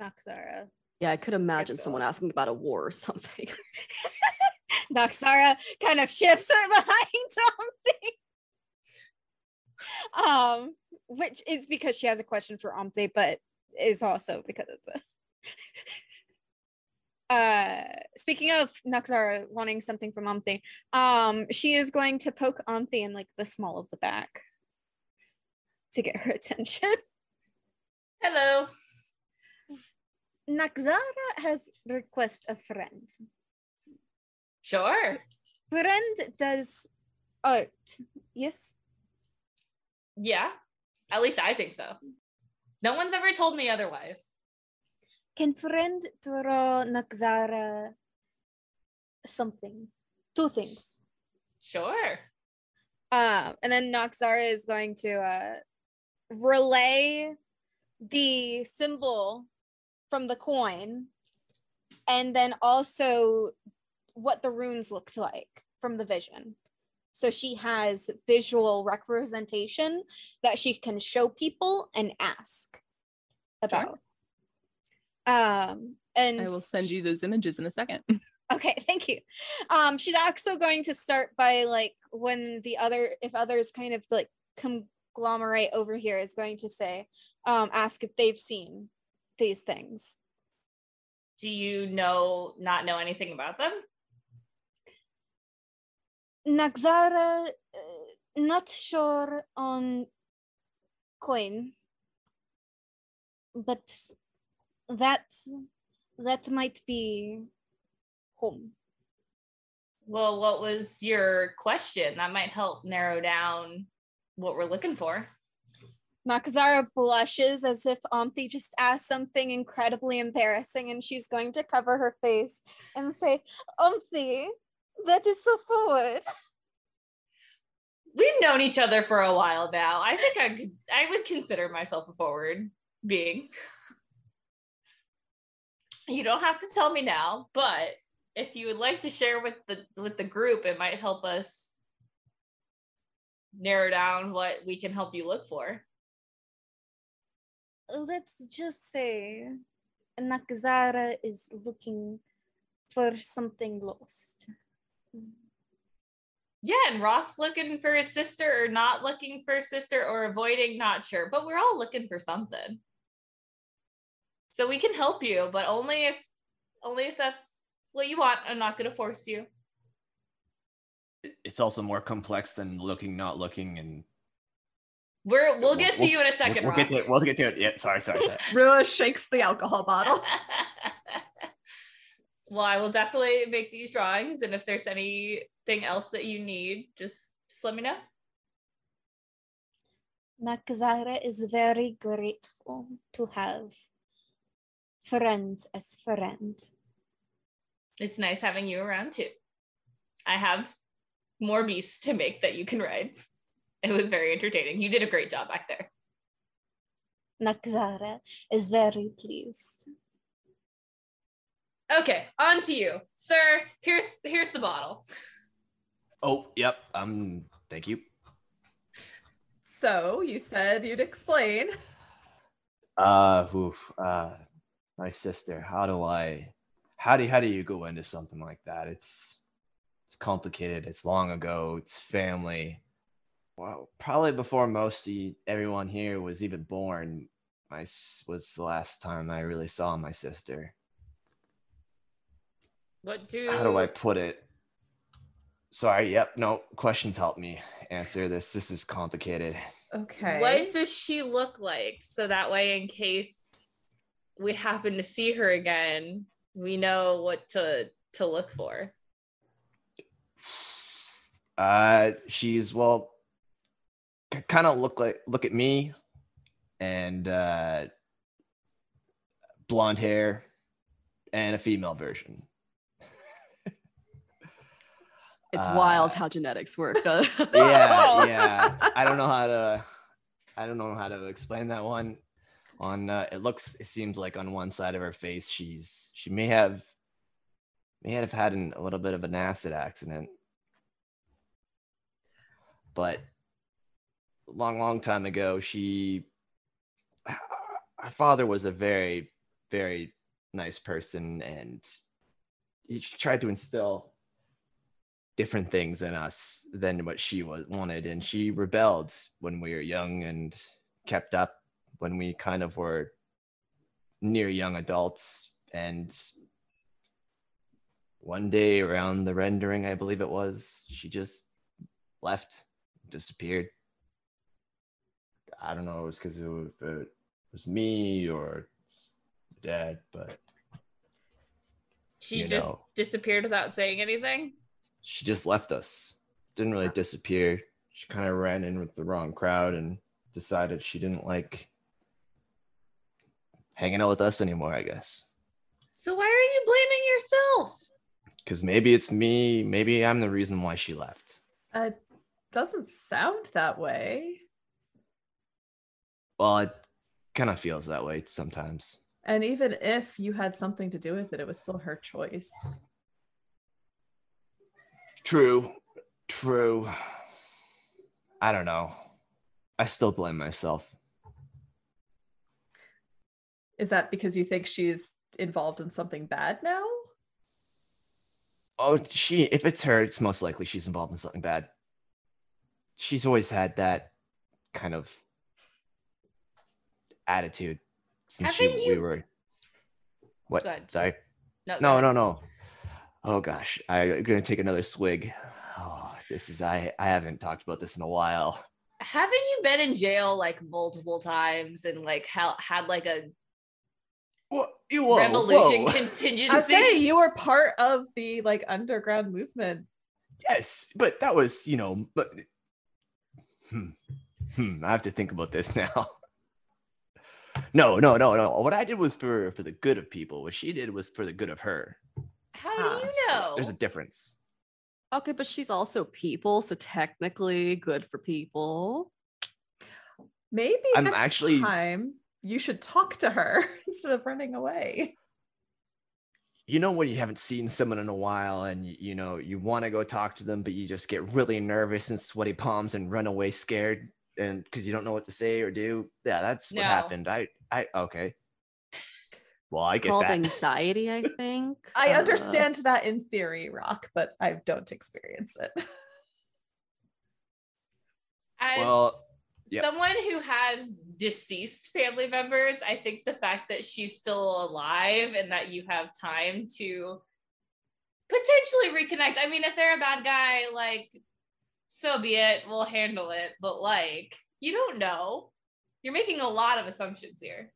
Speaker 3: Noxara.
Speaker 5: Yeah, I could imagine
Speaker 3: so.
Speaker 5: someone asking about a war or something. [LAUGHS] [LAUGHS]
Speaker 3: Noxara kind of shifts it behind [LAUGHS] something. Um, which is because she has a question for Omthi, but is also because of the uh speaking of Noxara wanting something from Omthi, um, she is going to poke Omthi in like the small of the back to get her [LAUGHS] attention.
Speaker 6: Hello.
Speaker 3: Naxara has request a friend.
Speaker 6: Sure.
Speaker 3: Friend does art. Yes.
Speaker 6: Yeah. At least I think so. No one's ever told me otherwise.
Speaker 3: Can friend draw Naxara something? Two things.
Speaker 6: Sure.
Speaker 3: Um, and then Noxara is going to uh, relay the symbol from the coin, and then also what the runes looked like from the vision. So she has visual representation that she can show people and ask about. Um, and
Speaker 1: i will send you those images in a second [LAUGHS]
Speaker 3: Okay, thank you. Um, she's also going to start by like when the other, if others kind of like conglomerate over here, is going to say, um, ask if they've seen these things.
Speaker 6: Do you know not know anything about them?
Speaker 3: Naxara, uh, not sure on coin, but that that might be home.
Speaker 6: Well, what was your question? That might help narrow down what we're looking for.
Speaker 3: Nakazara blushes as if Auntie just asked something incredibly embarrassing and she's going to cover her face and say, Auntie, that is so forward.
Speaker 6: We've known each other for a while now. I think I could I would consider myself a forward being. You don't have to tell me now, but if you would like to share with the with the group, it might help us narrow down what we can help you look for.
Speaker 3: Let's just say Nakazara is looking for something lost.
Speaker 6: Yeah, and Rawk's looking for his sister or not looking for a sister or avoiding, not sure, but we're all looking for something. So we can help you, but only if only if that's what you want. I'm not gonna force you.
Speaker 2: It's also more complex than looking, not looking, and
Speaker 6: We're we'll get to
Speaker 2: We'll-
Speaker 6: you in a 2nd
Speaker 2: we'll, we'll get to it. We'll get to it. Yeah, sorry, sorry. sorry. [LAUGHS]
Speaker 4: Rua shakes the alcohol bottle. [LAUGHS]
Speaker 6: well, I will definitely make these drawings, and if there's anything else that you need, just just let me know.
Speaker 3: Nakazara is very grateful to have friends as friend.
Speaker 6: It's nice having you around too. I have more beasts to make that you can ride. [LAUGHS] It was very entertaining. You did a great job back there.
Speaker 3: Nakazara is very pleased.
Speaker 6: Okay, on to you, sir. Here's here's the bottle.
Speaker 2: Oh, yep. Um, thank you.
Speaker 4: So you said you'd explain.
Speaker 2: Uh, oof, uh, my sister. How do I? How do how do you go into something like that? It's it's complicated. It's long ago. It's family. Wow, probably before most of you, everyone here was even born. My was the last time I really saw my sister.
Speaker 6: What do
Speaker 2: How do I put it? Sorry. Yep. No questions help me answer this. This is complicated.
Speaker 4: Okay.
Speaker 6: What does she look like? So that way, in case we happen to see her again, we know what to to look for.
Speaker 2: Uh, she's well, kind of look like look at me, and uh, blonde hair, and a female version.
Speaker 5: It's
Speaker 2: Uh,
Speaker 5: wild how genetics work. [LAUGHS]
Speaker 2: Yeah, [LAUGHS] yeah. I don't know how to. I don't know how to explain that one. On uh, it looks, it seems like on one side of her face, she's she may have may have had an, a little bit of an acid accident, but long, long time ago, she her father was a very, very nice person, and he tried to instill different things in us than what she was wanted. And she rebelled when we were young and kept up when we kind of were near young adults and one day around the rendering i believe it was she just left disappeared i don't know it was because it was me or dad but
Speaker 6: She just
Speaker 2: know.
Speaker 6: disappeared without saying anything.
Speaker 2: she just left us. Didn't really disappear. She kind of ran in with the wrong crowd and decided she didn't like hanging out with us anymore, I guess.
Speaker 6: So why are you blaming yourself?
Speaker 2: Because maybe it's me, maybe I'm the reason why she left.
Speaker 4: Uh, doesn't sound that way.
Speaker 2: Well, it kind of feels that way sometimes.
Speaker 4: And even if you had something to do with it, it was still her choice.
Speaker 2: True, true. I don't know. I still blame myself.
Speaker 4: Is that because you think she's involved in something bad now?
Speaker 2: Oh, she, if it's her, it's most likely she's involved in something bad. She's always had that kind of attitude since she,
Speaker 6: Haven't
Speaker 2: we were. What? Sorry.
Speaker 6: No,
Speaker 2: No, no, no. Oh gosh, I'm gonna take another swig. Oh, this is I. I haven't talked about this in a while.
Speaker 6: Haven't you been in jail like multiple times and like ha- had like a
Speaker 2: Wha- you- whoa,
Speaker 6: Revolution
Speaker 2: whoa.
Speaker 6: contingency.
Speaker 4: I say you were part of the like underground movement.
Speaker 2: Yes, but that was, you know, but hmm, hmm, I have to think about this [LAUGHS] now. No, no, no, no. What I did was for for the good of people. What she did was for the good of her.
Speaker 6: How
Speaker 4: Ah,
Speaker 6: do you know?
Speaker 2: There's a difference.
Speaker 5: Okay, but she's also people, so technically good for people.
Speaker 4: Maybe
Speaker 2: I'm
Speaker 4: next
Speaker 2: actually-
Speaker 4: time you should talk to her [LAUGHS] instead of running away.
Speaker 2: You know when you haven't seen someone in a while and you, you know you want to go talk to them, but you just get really nervous and sweaty palms and run away scared and because you don't know what to say or do. Yeah, that's what
Speaker 6: No.
Speaker 2: happened. I I okay. Well, I
Speaker 5: It's
Speaker 2: get
Speaker 5: called
Speaker 2: that.
Speaker 5: anxiety, I [LAUGHS] think.
Speaker 4: I
Speaker 5: Uh,
Speaker 4: understand that in theory, Rawk, but I don't experience it.
Speaker 6: As
Speaker 2: Well, yep.
Speaker 6: someone who has deceased family members, I think the fact that she's still alive and that you have time to potentially reconnect. I mean, if they're a bad guy, like, so be it, we'll handle it. But like, you don't know. You're making a lot of assumptions here.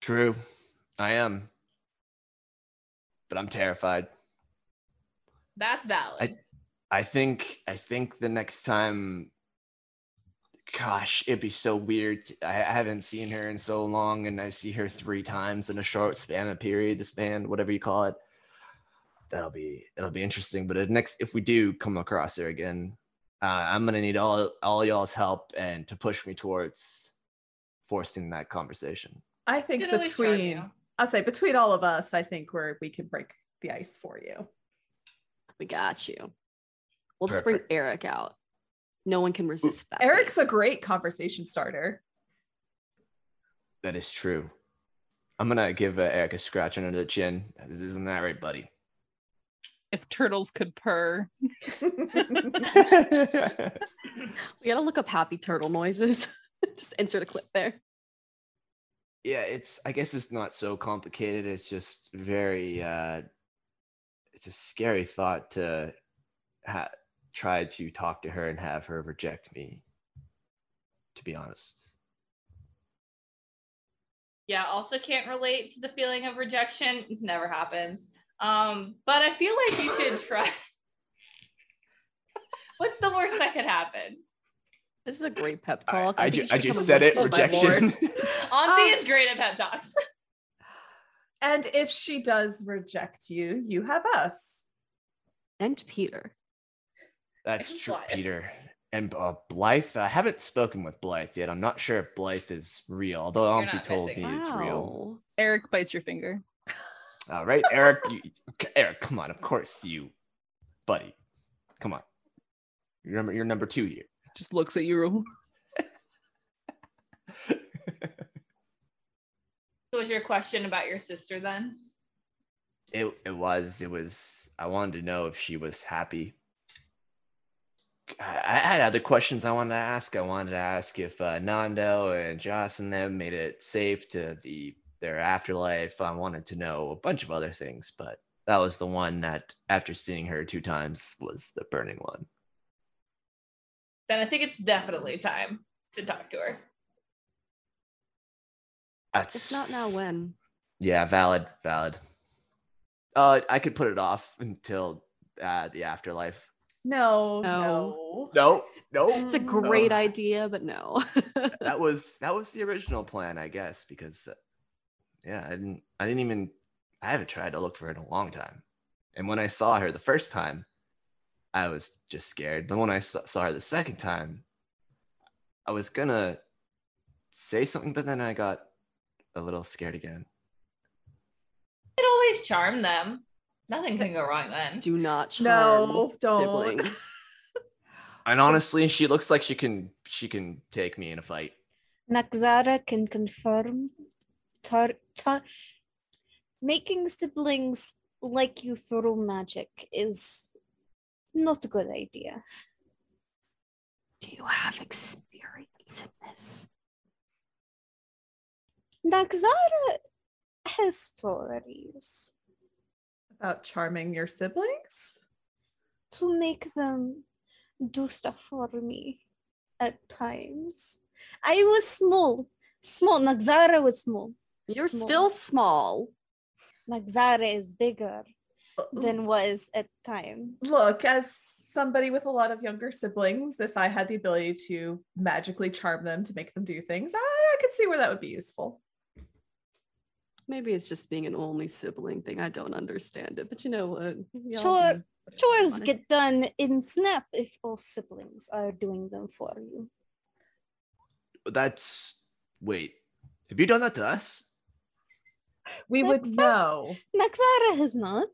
Speaker 2: True, I am, but I'm terrified.
Speaker 6: That's valid.
Speaker 2: I think I think the next time gosh, it'd be so weird. I haven't seen her in so long and I see her three times in a short span of period, the span, whatever you call it. That'll be that'll be interesting. But if next if we do come across her again, uh, I'm gonna need all all y'all's help and to push me towards forcing that conversation.
Speaker 4: I think
Speaker 6: Could always charm
Speaker 4: between. I'll say between all of us, I think we're we can break the ice for you.
Speaker 5: We got you. We'll just bring Eric out. No one can resist that.
Speaker 4: Eric's a great conversation starter.
Speaker 2: That is true. I'm gonna give uh, Eric a scratch under the chin. Isn't that right, buddy?
Speaker 1: If turtles could purr. [LAUGHS]
Speaker 5: We gotta look up happy turtle noises. [LAUGHS] just insert a clip there.
Speaker 2: yeah it's i guess it's not so complicated it's just very uh it's a scary thought to ha- try to talk to her and have her reject me to be honest.
Speaker 6: Yeah also can't relate to the feeling of rejection. It never happens. Um but i feel like you should [LAUGHS] try. What's the worst that could happen?
Speaker 5: This is a great pep
Speaker 2: I,
Speaker 5: talk.
Speaker 2: I, ju- I just said it rejection. [LAUGHS]
Speaker 6: Auntie
Speaker 4: Um,
Speaker 6: is great at pep talks.
Speaker 4: And if she does reject you, you have us.
Speaker 5: And Peter.
Speaker 2: That's
Speaker 6: And
Speaker 2: true
Speaker 6: Blythe.
Speaker 2: peter. And uh, blythe i haven't spoken with blythe yet. I'm not sure if blythe is real although
Speaker 6: You're
Speaker 2: auntie
Speaker 6: not
Speaker 2: told me
Speaker 6: missing
Speaker 2: it's real.
Speaker 1: Eric bites your finger.
Speaker 2: all right eric you, eric come on. Of course you buddy. Come on. You're number you're number two here.
Speaker 1: Just looks at you. [LAUGHS]
Speaker 6: so was your question about your sister then?
Speaker 2: It it was it was I wanted to know if she was happy. I, I had other questions I wanted to ask. I wanted to ask if uh, Nando and Joss and them made it safe to the their afterlife. I wanted to know a bunch of other things, but that was the one that after seeing her two times was the burning one.
Speaker 6: then i think it's definitely time to talk to her
Speaker 2: That's
Speaker 5: If not now, when?
Speaker 2: yeah, valid, valid. Uh, I could put it off until uh, the afterlife.
Speaker 4: No,
Speaker 5: No.
Speaker 4: no.
Speaker 2: No, no.
Speaker 5: It's a
Speaker 6: Mm.
Speaker 5: great
Speaker 2: No.
Speaker 5: idea, but no.
Speaker 2: that [LAUGHS] was that was the original plan, I guess, because uh, yeah, I didn't I didn't even I haven't tried to look for her in a long time. And when I saw her the first time, I was just scared. But when I saw, saw her the second time, I was gonna say something, but then I got a little scared again.
Speaker 6: It always charmed them. Nothing can go wrong then.
Speaker 5: Do not
Speaker 4: No, don't.
Speaker 5: siblings. [LAUGHS]
Speaker 2: And honestly, she looks like she can she can take me in a fight.
Speaker 3: Nakzara can confirm tar- tar- making siblings like you through magic is not a good idea.
Speaker 5: Do you have experience in this?
Speaker 3: Nakzara has stories
Speaker 4: About charming your siblings?
Speaker 3: to make them do stuff for me at times. I was small, Small. Nagzara was small.
Speaker 5: You're
Speaker 3: Small.
Speaker 5: still small.
Speaker 3: Nagzara is bigger
Speaker 4: Uh,
Speaker 3: than was at time.
Speaker 4: Look, as somebody with a lot of younger siblings, if I had the ability to magically charm them to make them do things, I, I could see where that would be useful.
Speaker 5: Maybe it's just being an only sibling thing. I don't understand it, but you know what? Y'all
Speaker 3: Sure. Chores
Speaker 5: Fine.
Speaker 3: get done in snap if all siblings are doing them for you.
Speaker 2: That's wait. Have you done that to us?
Speaker 4: We would know.
Speaker 3: Naxara has not.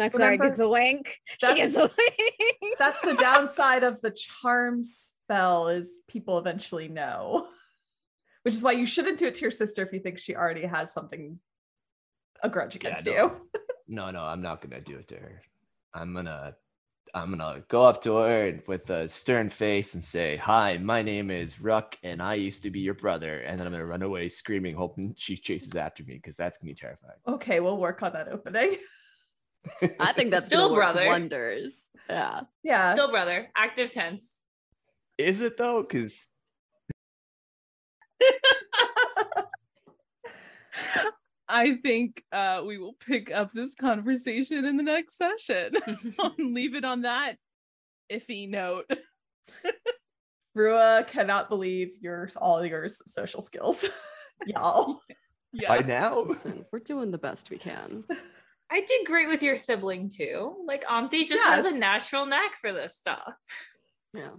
Speaker 3: Naxara
Speaker 4: Remember-
Speaker 3: gives a wank. She
Speaker 4: That's-
Speaker 3: gives a wink.
Speaker 4: That's the [LAUGHS] downside of the charm spell is people eventually know. Which is why you shouldn't do it to your sister if you think she already has something a grudge against
Speaker 2: no.
Speaker 4: you. [LAUGHS]
Speaker 2: No, no, I'm not gonna do it to her. I'm gonna I'm gonna go up to her and with a stern face and say, Hi, my name is Rawk and I used to be your brother, and then I'm gonna run away screaming, hoping she chases after me, because that's gonna be terrifying.
Speaker 4: Okay, we'll work on that opening. [LAUGHS]
Speaker 5: I think that's
Speaker 6: Still
Speaker 5: still
Speaker 6: brother.
Speaker 5: wonders. Yeah.
Speaker 4: Yeah.
Speaker 6: Still brother, active tense.
Speaker 2: Is it though? Because
Speaker 1: I think uh, we will pick up this conversation in the next session. [LAUGHS] [LAUGHS] Leave it on that iffy note. [LAUGHS]
Speaker 4: Rua cannot believe your all your social skills. Y'all.
Speaker 1: Yeah.
Speaker 2: by now.
Speaker 5: Listen, we're doing the best we can.
Speaker 6: I did great with your sibling too. Like Auntie just has a natural knack for this stuff.
Speaker 5: Yeah.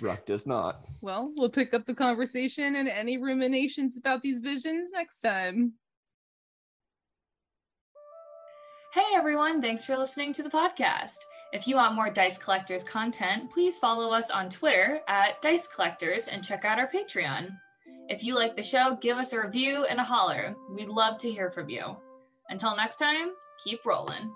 Speaker 2: Rawk does not.
Speaker 1: Well, we'll pick up the conversation and any ruminations about these visions next time.
Speaker 6: Hey everyone, thanks for listening to the podcast. If you want more Dice Collectors content, please follow us on Twitter at Dice Collectors and check out our Patreon. If you like the show, give us a review and a holler. We'd love to hear from you. Until next time, keep rolling.